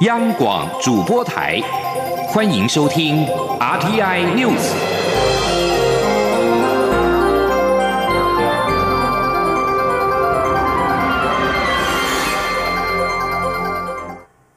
央广主播台，欢迎收听 RTI News。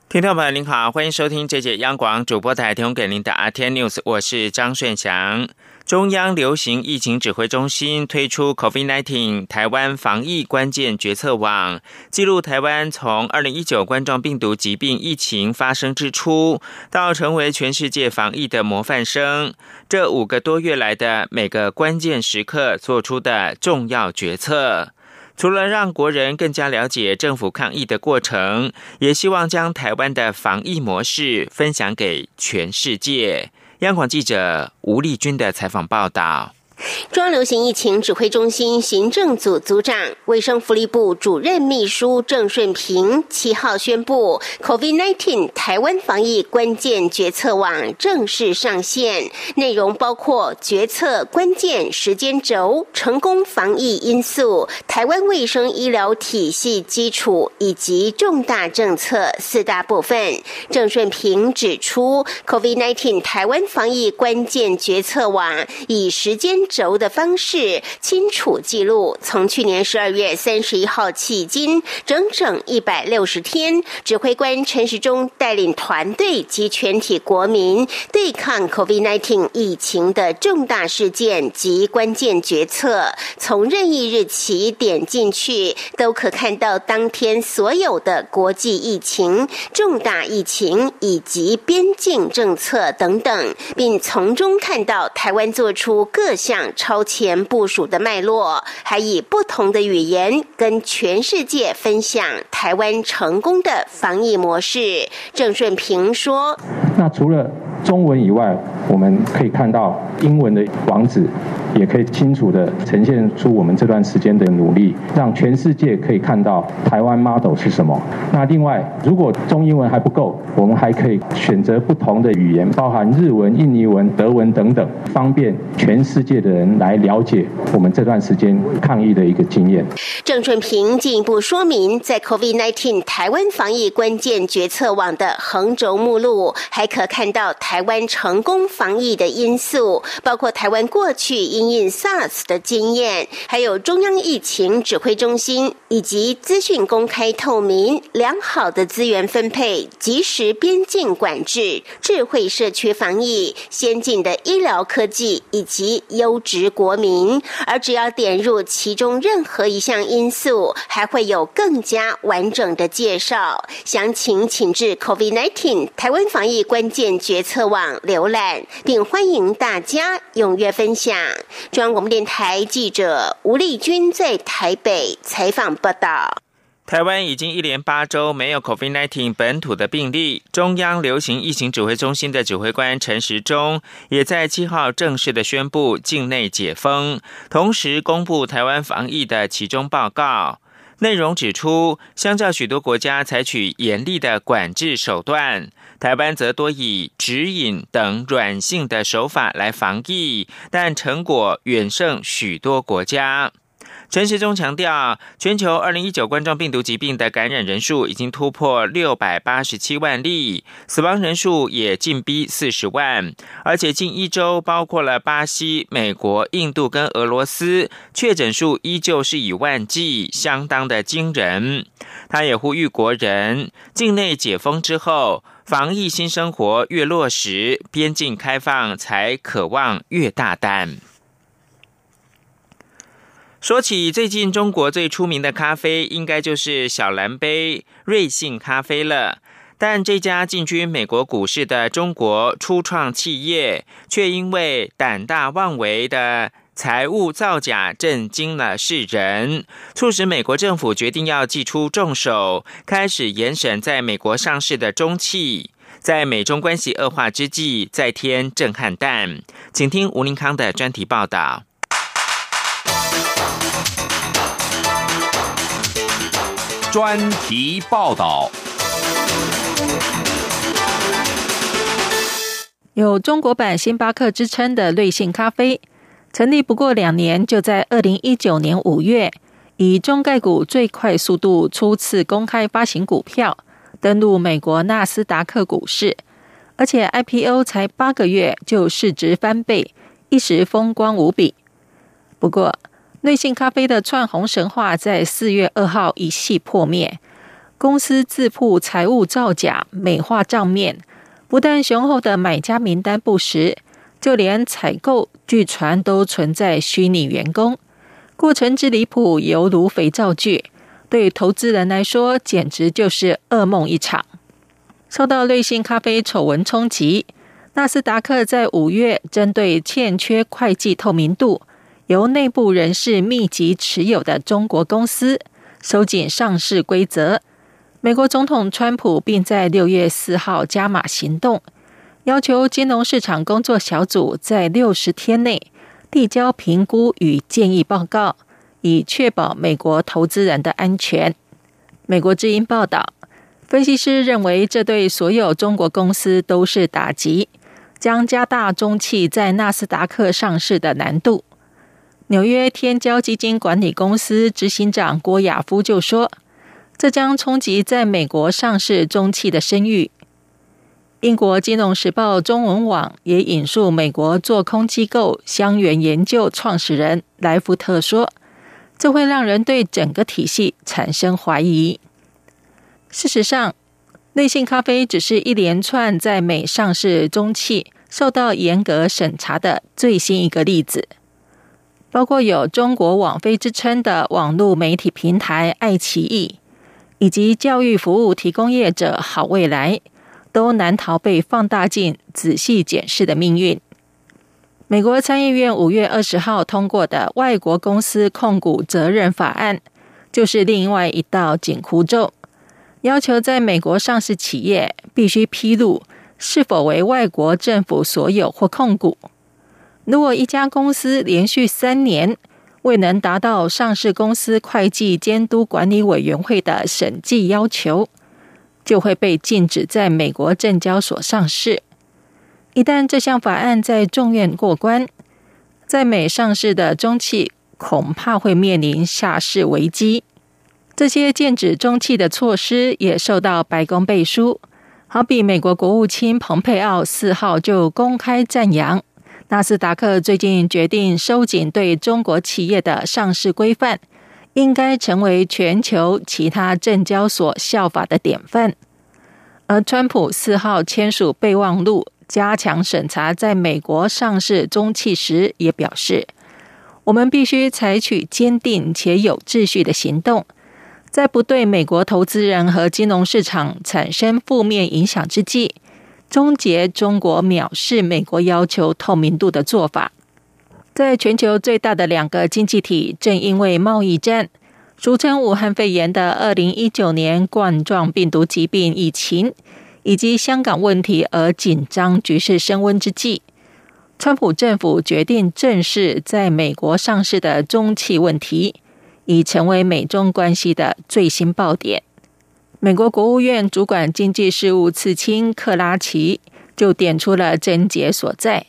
听众朋友您好，欢迎收听这节央广主播台提供给您的 RTI News，我是张顺祥。中央流行疫情指挥中心推出 COVID-19 台湾防疫关键决策网，记录台湾从2019冠状病毒疾病疫情发生之初，到成为全世界防疫的模范生，这五个多月来的每个关键时刻做出的重要决策。除了让国人更加了解政府抗疫的过程，也希望将台湾的防疫模式分享给全世界。央广记者吴丽君的采访报道。中央流行疫情指挥中心行政组组长、卫生福利部主任秘书郑顺平七号宣布，COVID-19 台湾防疫关键决策网正式上线，内容包括决策关键时间轴、成功防疫因素、台湾卫生医疗体系基础以及重大政策四大部分。郑顺平指出，COVID-19 台湾防疫关键决策网以时间轴的方式清楚记录，从去年十二月三十一号迄今，整整一百六十天，指挥官陈时中带领团队及全体国民对抗 COVID-19 疫情的重大事件及关键决策，从任意日期点进去，都可看到当天所有的国际疫情、重大疫情以及边境政策等等，并从中看到台湾做出各项。超前部署的脉络，还以不同的语言跟全世界分享台湾成功的防疫模式。郑顺平说：“那除了中文以外，我们可以看到英文的网址。”也可以清楚的呈现出我们这段时间的努力，让全世界可以看到台湾 model 是什么。那另外，如果中英文还不够，我们还可以选择不同的语言，包含日文、印尼文、德文等等，方便全世界的人来了解我们这段时间抗疫的一个经验。郑顺平进一步说明，在 COVID-19 台湾防疫关键决策网的横轴目录，还可看到台湾成功防疫的因素，包括台湾过去因应 SARS 的经验，还有中央疫情指挥中心以及资讯公开透明、良好的资源分配、及时边境管制、智慧社区防疫、先进的医疗科技以及优质国民。而只要点入其中任何一项因素，还会有更加完整的介绍。详情请至 COVID-19 台湾防疫关键决策网浏览，并欢迎大家踊跃分享。中央广播电台记者吴丽君在台北采访报道：台湾已经一连八周没有 COVID-19 本土的病例，中央流行疫情指挥中心的指挥官陈时中也在七号正式的宣布境内解封，同时公布台湾防疫的其中报告。内容指出，相较许多国家采取严厉的管制手段。台湾则多以指引等软性的手法来防疫，但成果远胜许多国家。陈时中强调，全球二零一九冠状病毒疾病的感染人数已经突破六百八十七万例，死亡人数也近逼四十万，而且近一周，包括了巴西、美国、印度跟俄罗斯，确诊数依旧是以万计，相当的惊人。他也呼吁国人，境内解封之后。防疫新生活越落实，边境开放才渴望越大胆。说起最近中国最出名的咖啡，应该就是小蓝杯瑞幸咖啡了。但这家进军美国股市的中国初创企业，却因为胆大妄为的。财务造假震惊了世人，促使美国政府决定要祭出重手，开始严审在美国上市的中企。在美中关系恶化之际，再添震撼弹。请听吴林康的专题报道。专题报道。有中国版星巴克之称的瑞幸咖啡。成立不过两年，就在二零一九年五月，以中概股最快速度初次公开发行股票，登陆美国纳斯达克股市，而且 IPO 才八个月就市值翻倍，一时风光无比。不过，瑞幸咖啡的窜红神话在四月二号一系破灭，公司自曝财务造假、美化账面，不但雄厚的买家名单不实，就连采购据传都存在虚拟员工，过程之离谱，犹如肥皂剧。对投资人来说，简直就是噩梦一场。受到瑞幸咖啡丑闻冲击，纳斯达克在五月针对欠缺会计透明度、由内部人士密集持有的中国公司，收紧上市规则。美国总统川普并在六月四号加码行动，要求金融市场工作小组在六十天内递交评估与建议报告。以确保美国投资人的安全。美国之音报道，分析师认为这对所有中国公司都是打击，将加大中企在纳斯达克上市的难度。纽约天骄基金管理公司执行长郭亚夫就说：“这将冲击在美国上市中企的声誉。”英国金融时报中文网也引述美国做空机构香源研究创始人莱福特说。这会让人对整个体系产生怀疑。事实上，瑞幸咖啡只是一连串在美上市中企受到严格审查的最新一个例子，包括有中国网飞之称的网络媒体平台爱奇艺，以及教育服务提供业者好未来，都难逃被放大镜仔细检视的命运。美国参议院五月二十号通过的《外国公司控股责任法案》，就是另外一道紧箍咒，要求在美国上市企业必须披露是否为外国政府所有或控股。如果一家公司连续三年未能达到上市公司会计监督管理委员会的审计要求，就会被禁止在美国证交所上市。一旦这项法案在众院过关，在美上市的中企恐怕会面临下市危机。这些禁止中企的措施也受到白宫背书，好比美国国务卿蓬佩奥四号就公开赞扬纳斯达克最近决定收紧对中国企业的上市规范，应该成为全球其他证交所效法的典范。而川普四号签署备忘录。加强审查在美国上市中企时，也表示，我们必须采取坚定且有秩序的行动，在不对美国投资人和金融市场产生负面影响之际，终结中国藐视美国要求透明度的做法。在全球最大的两个经济体正因为贸易战，俗称武汉肺炎的二零一九年冠状病毒疾病疫情。以及香港问题而紧张局势升温之际，川普政府决定正式在美国上市的中企问题，已成为美中关系的最新爆点。美国国务院主管经济事务次卿克拉奇就点出了症结所在。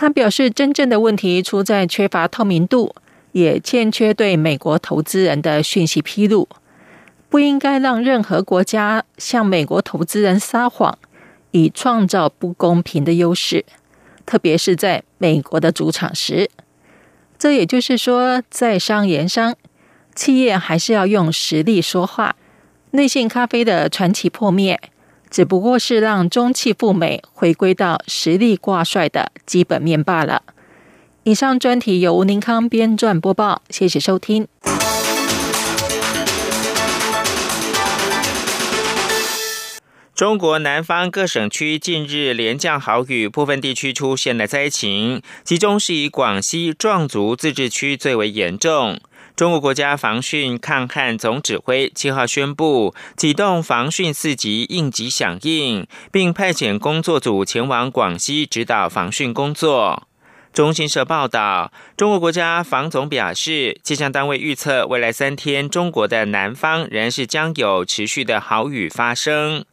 他表示，真正的问题出在缺乏透明度，也欠缺对美国投资人的讯息披露。不应该让任何国家向美国投资人撒谎，以创造不公平的优势，特别是在美国的主场时。这也就是说，在商言商，企业还是要用实力说话。内信咖啡的传奇破灭，只不过是让中气赴美回归到实力挂帅的基本面罢了。以上专题由吴宁康编撰播报，谢谢收听。中国南方各省区近日连降豪雨，部分地区出现了灾情，其中是以广西壮族自治区最为严重。中国国家防汛抗旱总指挥七号宣布启动防汛四级应急响应，并派遣工作组前往广西指导防汛工作。中新社报道，中国国家防总表示，气象单位预测未来三天中国的南方仍是将有持续的好雨发生。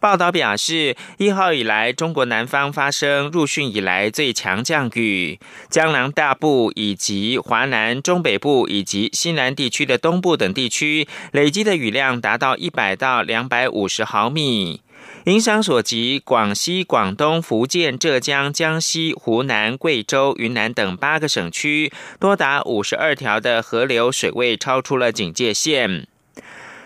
报道表示，一号以来，中国南方发生入汛以来最强降雨，江南大部以及华南中北部以及西南地区的东部等地区，累积的雨量达到一百到两百五十毫米。影响所及，广西、广东、福建、浙江、江西、湖南、贵州、云南等八个省区，多达五十二条的河流水位超出了警戒线。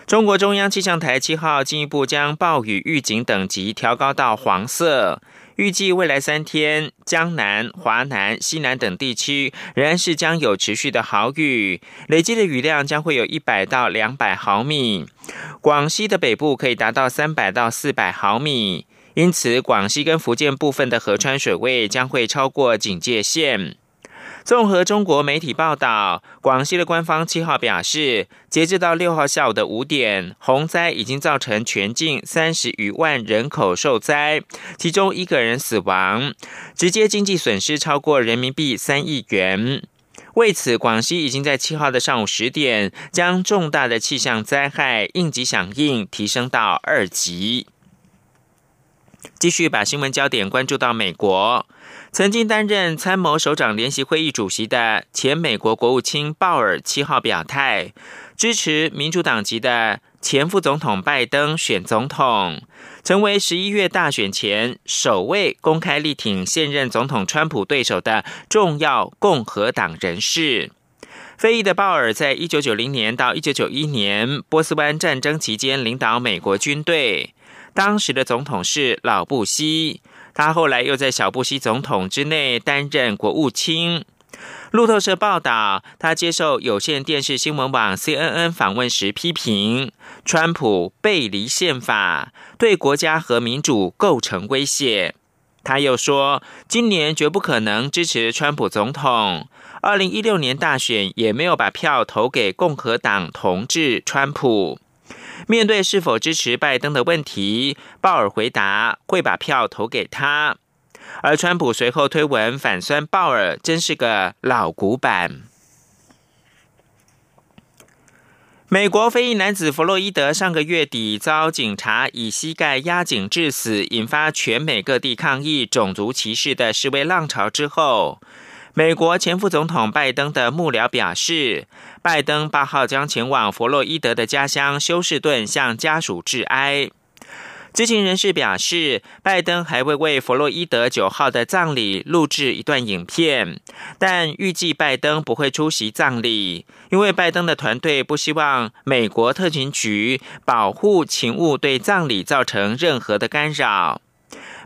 中国中央气象台七号进一步将暴雨预警等级调高到黄色，预计未来三天，江南、华南、西南等地区仍然是将有持续的豪雨，累计的雨量将会有一百到两百毫米，广西的北部可以达到三百到四百毫米，因此广西跟福建部分的河川水位将会超过警戒线。综合中国媒体报道，广西的官方七号表示，截至到六号下午的五点，洪灾已经造成全境三十余万人口受灾，其中一个人死亡，直接经济损失超过人民币三亿元。为此，广西已经在七号的上午十点，将重大的气象灾害应急响应提升到二级。继续把新闻焦点关注到美国。曾经担任参谋首长联席会议主席的前美国国务卿鲍尔七号表态，支持民主党籍的前副总统拜登选总统，成为十一月大选前首位公开力挺现任总统川普对手的重要共和党人士。非裔的鲍尔在一九九零年到一九九一年波斯湾战争期间领导美国军队，当时的总统是老布希。他后来又在小布希总统之内担任国务卿。路透社报道，他接受有线电视新闻网 CNN 访问时批评川普背离宪法，对国家和民主构成威胁。他又说，今年绝不可能支持川普总统。二零一六年大选也没有把票投给共和党同志川普。面对是否支持拜登的问题，鲍尔回答会把票投给他。而川普随后推文反酸鲍尔，真是个老古板。美国非裔男子弗洛伊德上个月底遭警察以膝盖压颈致死，引发全美各地抗议种族歧视的示威浪潮之后。美国前副总统拜登的幕僚表示，拜登八号将前往弗洛伊德的家乡休士顿向家属致哀。知情人士表示，拜登还会为弗洛伊德九号的葬礼录制一段影片，但预计拜登不会出席葬礼，因为拜登的团队不希望美国特勤局保护勤务对葬礼造成任何的干扰。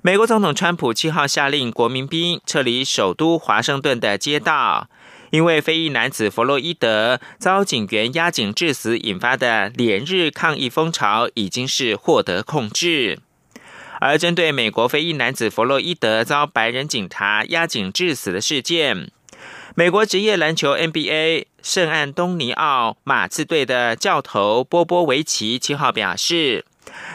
美国总统川普七号下令国民兵撤离首都华盛顿的街道，因为非裔男子弗洛伊德遭警员压颈致死引发的连日抗议风潮已经是获得控制。而针对美国非裔男子弗洛伊德遭白人警察压颈致死的事件，美国职业篮球 NBA 圣安东尼奥马刺队的教头波波维奇七号表示。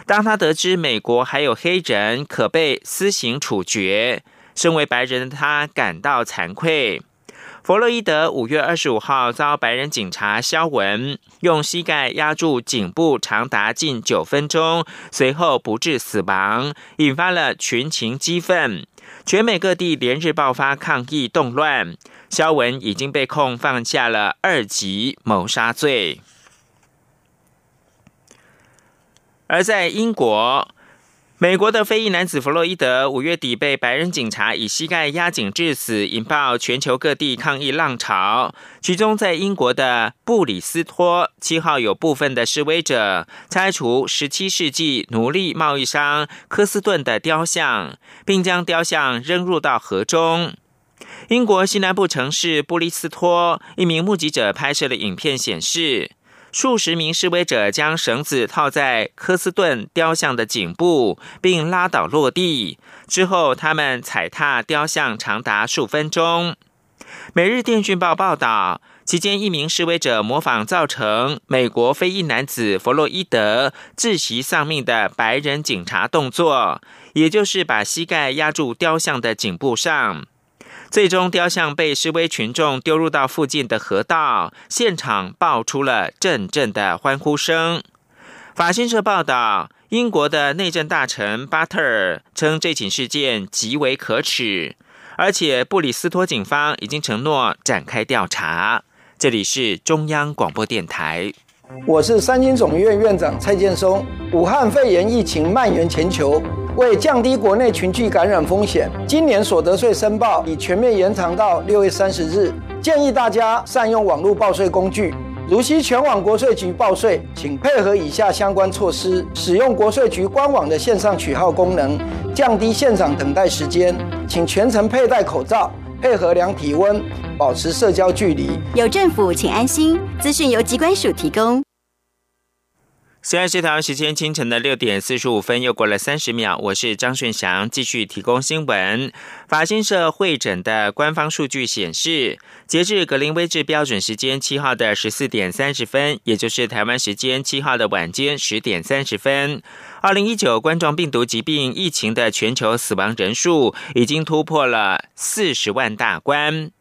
当他得知美国还有黑人可被私刑处决，身为白人的他感到惭愧。弗洛伊德五月二十五号遭白人警察肖文用膝盖压住颈部长达近九分钟，随后不治死亡，引发了群情激愤，全美各地连日爆发抗议动乱。肖文已经被控犯下了二级谋杀罪。而在英国，美国的非裔男子弗洛伊德五月底被白人警察以膝盖压颈致死，引爆全球各地抗议浪潮。其中，在英国的布里斯托，七号有部分的示威者拆除十七世纪奴隶贸易商科斯顿的雕像，并将雕像扔入到河中。英国西南部城市布里斯托，一名目击者拍摄的影片显示。数十名示威者将绳子套在科斯顿雕像的颈部，并拉倒落地。之后，他们踩踏雕像长达数分钟。《每日电讯报》报道，期间一名示威者模仿造成美国非裔男子弗洛伊德窒息丧命的白人警察动作，也就是把膝盖压住雕像的颈部上。最终，雕像被示威群众丢入到附近的河道，现场爆出了阵阵的欢呼声。法新社报道，英国的内政大臣巴特尔称这起事件极为可耻，而且布里斯托警方已经承诺展开调查。这里是中央广播电台。我是三军总医院院长蔡建松。武汉肺炎疫情蔓延全球，为降低国内群聚感染风险，今年所得税申报已全面延长到六月三十日。建议大家善用网络报税工具。如需全网国税局报税，请配合以下相关措施：使用国税局官网的线上取号功能，降低现场等待时间。请全程佩戴口罩，配合量体温，保持社交距离。有政府，请安心。资讯由机关署提供。现在是台湾时间清晨的六点四十五分，又过了三十秒。我是张顺祥，继续提供新闻。法新社会诊的官方数据显示，截至格林威治标准时间七号的十四点三十分，也就是台湾时间七号的晚间十点三十分，二零一九冠状病毒疾病疫情的全球死亡人数已经突破了四十万大关。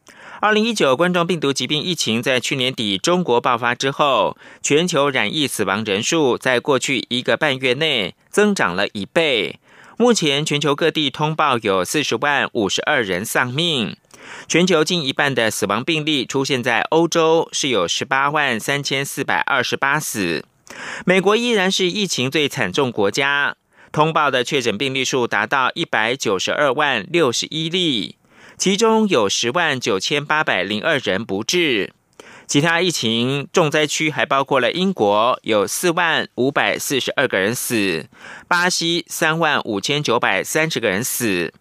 二零一九冠状病毒疾病疫情在去年底中国爆发之后，全球染疫死亡人数在过去一个半月内增长了一倍。目前全球各地通报有四十万五十二人丧命，全球近一半的死亡病例出现在欧洲，是有十八万三千四百二十八死。美国依然是疫情最惨重国家，通报的确诊病例数达到一百九十二万六十一例。其中有十万九千八百零二人不治，其他疫情重灾区还包括了英国有四万五百四十二个人死，巴西三万五千九百三十个人死，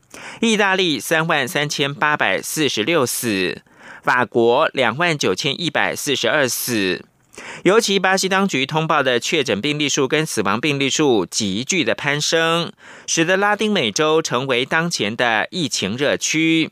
意大利三万三千八百四十六死，法国两万九千一百四十二死。尤其巴西当局通报的确诊病例数跟死亡病例数急剧的攀升，使得拉丁美洲成为当前的疫情热区。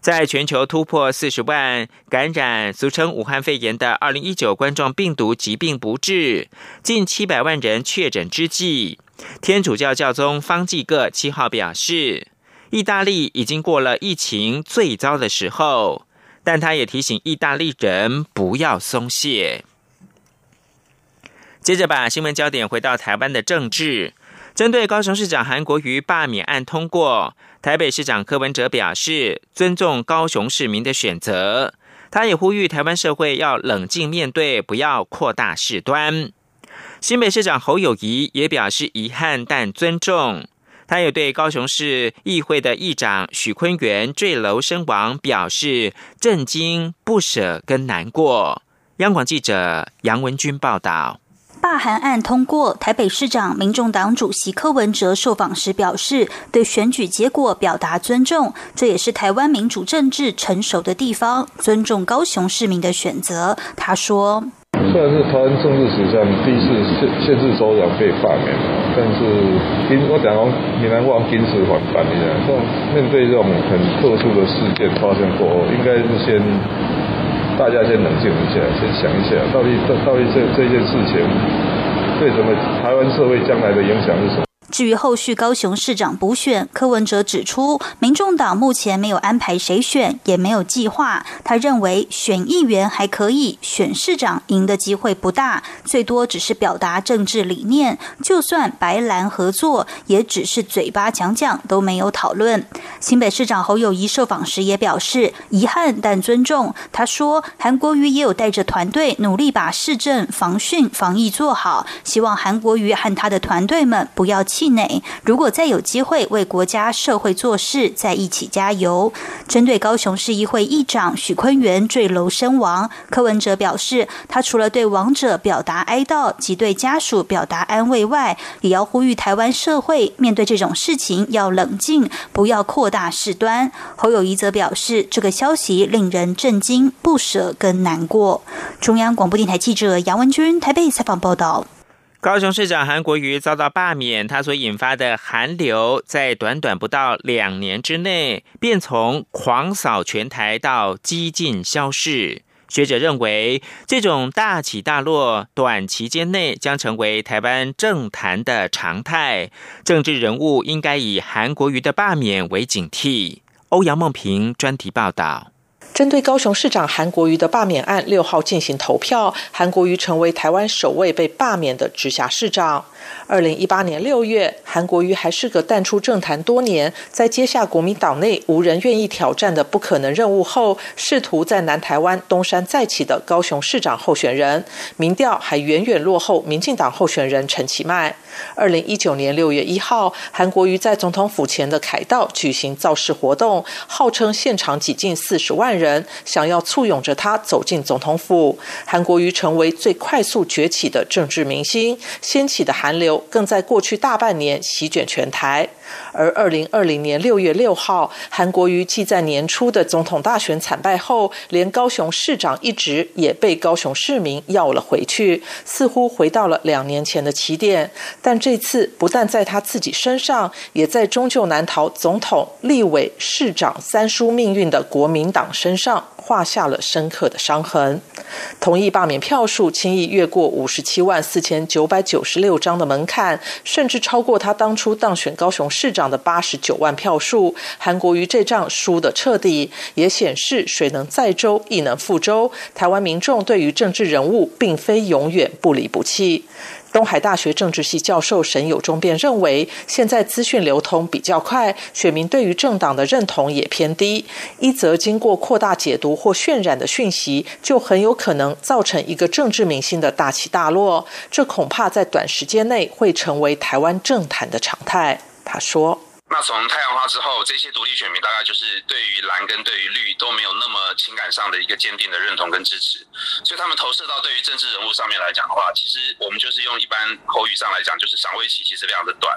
在全球突破四十万感染俗称武汉肺炎的二零一九冠状病毒疾病不治，近七百万人确诊之际，天主教教宗方济各七号表示，意大利已经过了疫情最糟的时候，但他也提醒意大利人不要松懈。接着把新闻焦点回到台湾的政治。针对高雄市长韩国瑜罢免案通过，台北市长柯文哲表示尊重高雄市民的选择。他也呼吁台湾社会要冷静面对，不要扩大事端。新北市长侯友谊也表示遗憾，但尊重。他也对高雄市议会的议长许坤元坠楼身亡表示震惊、不舍跟难过。央广记者杨文君报道。罢韩案通过，台北市长、民众党主席柯文哲受访时表示，对选举结果表达尊重，这也是台湾民主政治成熟的地方，尊重高雄市民的选择。他说：“虽然是台湾政治史上第一次县县市首长被罢免，但是我讲讲闽南话，今时反反一样，这种面对这种很特殊的事件发生过后，应该是先。”大家先冷静一下，先想一下，到底到底这这件事情对什么台湾社会将来的影响是什么？至于后续高雄市长补选，柯文哲指出，民众党目前没有安排谁选，也没有计划。他认为选议员还可以，选市长赢的机会不大，最多只是表达政治理念。就算白蓝合作，也只是嘴巴讲讲，都没有讨论。新北市长侯友谊受访时也表示遗憾，但尊重。他说，韩国瑜也有带着团队努力把市政、防汛、防疫做好，希望韩国瑜和他的团队们不要气。馁如果再有机会为国家社会做事，再一起加油。针对高雄市议会议长许坤元坠楼身亡，柯文哲表示，他除了对亡者表达哀悼及对家属表达安慰外，也要呼吁台湾社会面对这种事情要冷静，不要扩大事端。侯友谊则表示，这个消息令人震惊、不舍跟难过。中央广播电台记者杨文君台北采访报道。高雄市长韩国瑜遭到罢免，他所引发的寒流，在短短不到两年之内，便从狂扫全台到几近消逝。学者认为，这种大起大落，短期间内将成为台湾政坛的常态。政治人物应该以韩国瑜的罢免为警惕。欧阳梦平专题报道。针对高雄市长韩国瑜的罢免案，六号进行投票，韩国瑜成为台湾首位被罢免的直辖市长。二零一八年六月，韩国瑜还是个淡出政坛多年，在接下国民党内无人愿意挑战的不可能任务后，试图在南台湾东山再起的高雄市长候选人，民调还远远落后民进党候选人陈其迈。二零一九年六月一号，韩国瑜在总统府前的凯道举行造势活动，号称现场挤进四十万人，人想要簇拥着他走进总统府。韩国瑜成为最快速崛起的政治明星，掀起的寒流更在过去大半年席卷全台。而二零二零年六月六号，韩国瑜继在年初的总统大选惨败后，连高雄市长一职也被高雄市民要了回去，似乎回到了两年前的起点。但这次不但在他自己身上，也在终究难逃总统、立委、市长三输命运的国民党身上。画下了深刻的伤痕。同意罢免票数轻易越过五十七万四千九百九十六张的门槛，甚至超过他当初当选高雄市长的八十九万票数。韩国瑜这仗输得彻底，也显示水能载舟，亦能覆舟。台湾民众对于政治人物，并非永远不离不弃。东海大学政治系教授沈友忠便认为，现在资讯流通比较快，选民对于政党的认同也偏低。一则经过扩大解读或渲染的讯息，就很有可能造成一个政治明星的大起大落。这恐怕在短时间内会成为台湾政坛的常态。他说。那从太阳花之后，这些独立选民大概就是对于蓝跟对于绿都没有那么情感上的一个坚定的认同跟支持，所以他们投射到对于政治人物上面来讲的话，其实我们就是用一般口语上来讲，就是赏味期其实非常的短，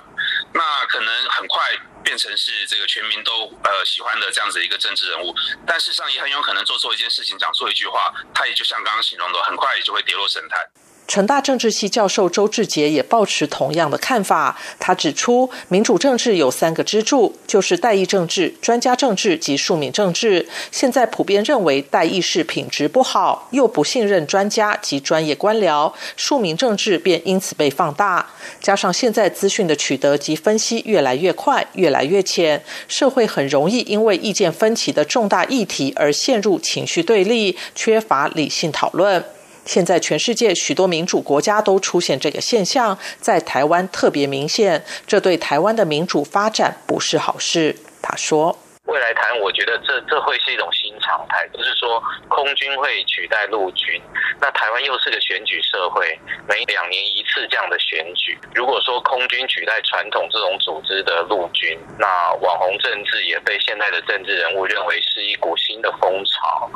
那可能很快变成是这个全民都呃喜欢的这样子一个政治人物，但事实上也很有可能做错一件事情，讲错一句话，他也就像刚刚形容的，很快也就会跌落神坛。成大政治系教授周志杰也抱持同样的看法。他指出，民主政治有三个支柱，就是代议政治、专家政治及庶民政治。现在普遍认为代议是品质不好，又不信任专家及专业官僚，庶民政治便因此被放大。加上现在资讯的取得及分析越来越快、越来越浅，社会很容易因为意见分歧的重大议题而陷入情绪对立，缺乏理性讨论。现在全世界许多民主国家都出现这个现象，在台湾特别明显，这对台湾的民主发展不是好事。他说。未来谈，我觉得这这会是一种新常态，就是说空军会取代陆军。那台湾又是个选举社会，每两年一次这样的选举。如果说空军取代传统这种组织的陆军，那网红政治也被现在的政治人物认为是一股新的风潮，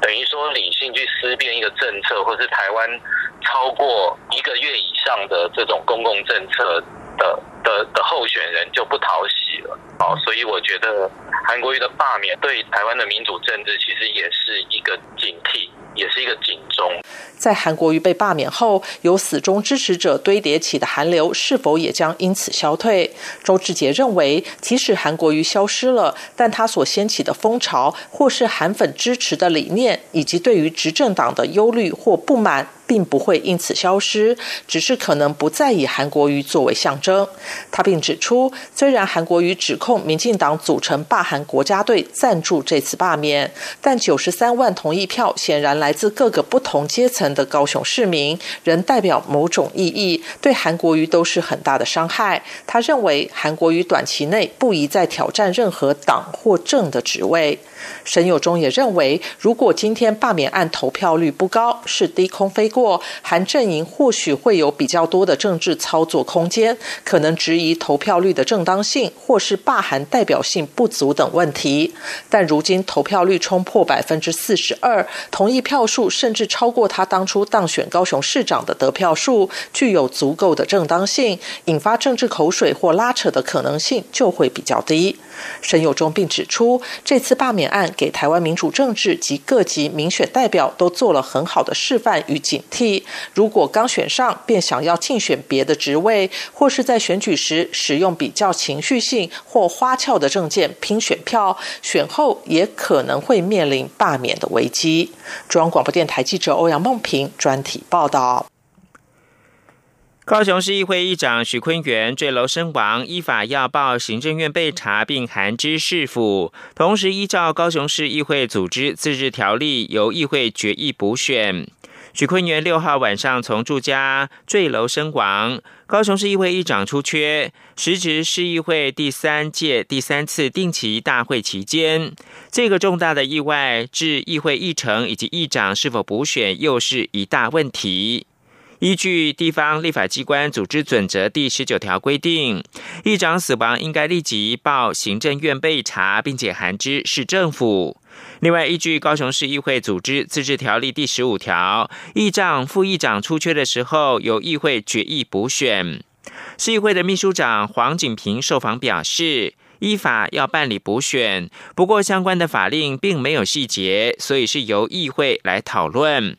等于说理性去思辨一个政策，或是台湾超过一个月以上的这种公共政策的的的候选人就不讨喜了。好，所以我觉得。韩国瑜的罢免对台湾的民主政治其实也是一个警惕，也是一个警钟。在韩国瑜被罢免后，由死忠支持者堆叠起的韩流是否也将因此消退？周志杰认为，即使韩国瑜消失了，但他所掀起的风潮，或是韩粉支持的理念，以及对于执政党的忧虑或不满。并不会因此消失，只是可能不再以韩国瑜作为象征。他并指出，虽然韩国瑜指控民进党组成罢韩国家队赞助这次罢免，但九十三万同意票显然来自各个不同阶层的高雄市民，仍代表某种意义，对韩国瑜都是很大的伤害。他认为，韩国瑜短期内不宜再挑战任何党或政的职位。沈友忠也认为，如果今天罢免案投票率不高，是低空飞过，过韩阵营或许会有比较多的政治操作空间，可能质疑投票率的正当性，或是罢韩代表性不足等问题。但如今投票率冲破百分之四十二，同意票数甚至超过他当初当选高雄市长的得票数，具有足够的正当性，引发政治口水或拉扯的可能性就会比较低。沈友忠并指出，这次罢免案给台湾民主政治及各级民选代表都做了很好的示范与警惕。如果刚选上便想要竞选别的职位，或是在选举时使用比较情绪性或花俏的证件拼选票，选后也可能会面临罢免的危机。中央广播电台记者欧阳梦平专题报道。高雄市议会议长许坤元坠楼身亡，依法要报行政院备查，并函知市府。同时，依照高雄市议会组织自治条例，由议会决议补选。许坤元六号晚上从住家坠楼身亡。高雄市议会议长出缺，时值市议会第三届第三次定期大会期间，这个重大的意外，致议会议程以及议长是否补选，又是一大问题。依据地方立法机关组织准则第十九条规定，议长死亡应该立即报行政院备查，并且函知市政府。另外，依据高雄市议会组织自治条例第十五条，议长、副议长出缺的时候，由议会决议补选。市议会的秘书长黄景平受访表示，依法要办理补选，不过相关的法令并没有细节，所以是由议会来讨论。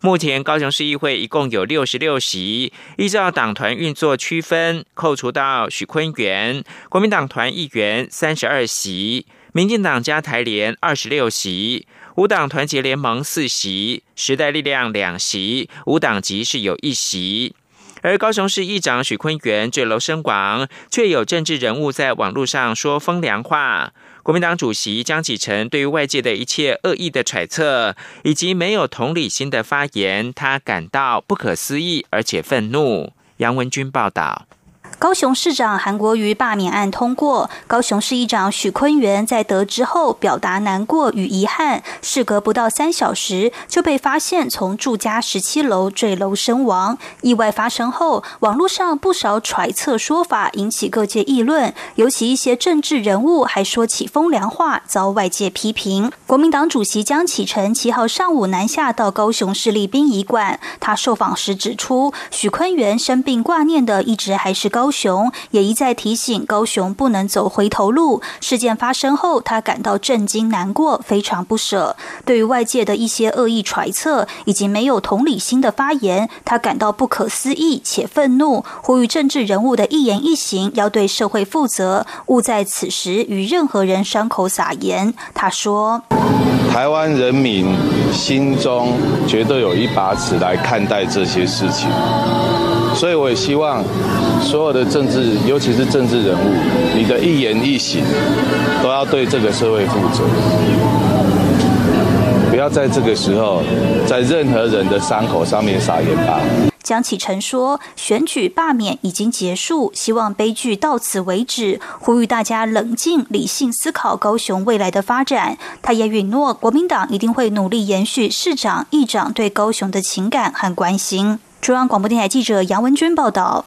目前高雄市议会一共有六十六席，依照党团运作区分，扣除到许坤元，国民党团议员三十二席，民进党加台联二十六席，五党团结联盟四席，时代力量两席，五党籍是有一席。而高雄市议长许坤元坠楼身亡，却有政治人物在网络上说风凉话。国民党主席江启臣对于外界的一切恶意的揣测以及没有同理心的发言，他感到不可思议，而且愤怒。杨文军报道。高雄市长韩国瑜罢免案通过，高雄市议长许坤元在得知后表达难过与遗憾。事隔不到三小时，就被发现从住家十七楼坠楼身亡。意外发生后，网络上不少揣测说法引起各界议论，尤其一些政治人物还说起风凉话，遭外界批评。国民党主席江启臣七号上午南下到高雄市立殡仪馆，他受访时指出，许坤元生病挂念的一直还是高。高雄也一再提醒高雄不能走回头路。事件发生后，他感到震惊、难过，非常不舍。对于外界的一些恶意揣测以及没有同理心的发言，他感到不可思议且愤怒，呼吁政治人物的一言一行要对社会负责，勿在此时与任何人伤口撒盐。他说：“台湾人民心中绝对有一把尺来看待这些事情。”所以我也希望所有的政治，尤其是政治人物，你的一言一行都要对这个社会负责，不要在这个时候在任何人的伤口上面撒盐巴。江启臣说：“选举罢免已经结束，希望悲剧到此为止，呼吁大家冷静理性思考高雄未来的发展。”他也允诺，国民党一定会努力延续市长、议长对高雄的情感和关心。中央广播电台记者杨文君报道。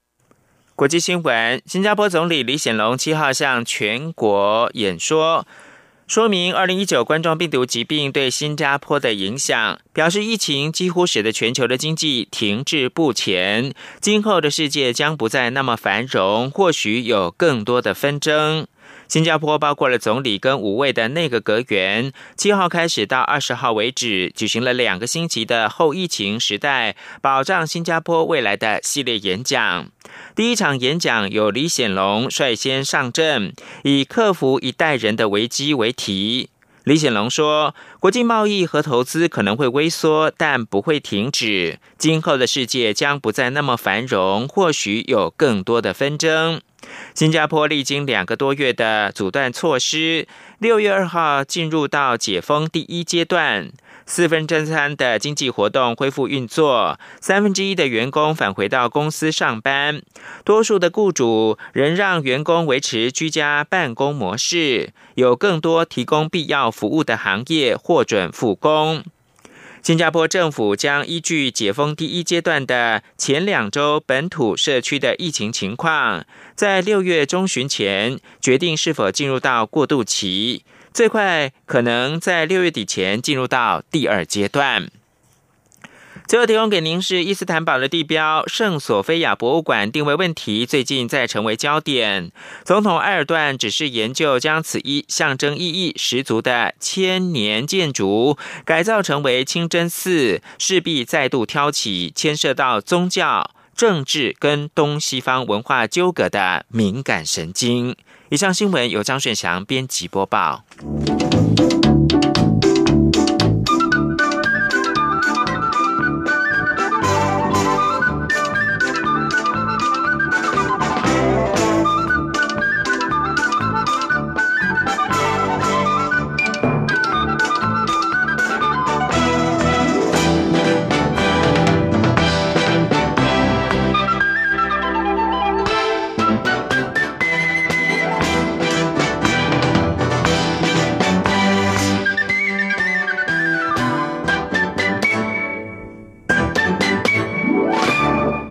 国际新闻：新加坡总理李显龙七号向全国演说，说明二零一九冠状病毒疾病对新加坡的影响，表示疫情几乎使得全球的经济停滞不前，今后的世界将不再那么繁荣，或许有更多的纷争。新加坡包括了总理跟五位的内阁阁员，七号开始到二十号为止，举行了两个星期的后疫情时代保障新加坡未来的系列演讲。第一场演讲由李显龙率先上阵，以克服一代人的危机为题。李显龙说：“国际贸易和投资可能会微缩，但不会停止。今后的世界将不再那么繁荣，或许有更多的纷争。”新加坡历经两个多月的阻断措施，六月二号进入到解封第一阶段，四分之三的经济活动恢复运作，三分之一的员工返回到公司上班，多数的雇主仍让员工维持居家办公模式，有更多提供必要服务的行业获准复工。新加坡政府将依据解封第一阶段的前两周本土社区的疫情情况，在六月中旬前决定是否进入到过渡期，最快可能在六月底前进入到第二阶段。最后提供给您是伊斯坦堡的地标圣索菲亚博物馆定位问题，最近在成为焦点。总统埃尔段只是研究将此一象征意义十足的千年建筑改造成为清真寺，势必再度挑起牵涉到宗教、政治跟东西方文化纠葛的敏感神经。以上新闻由张炫翔编辑播报。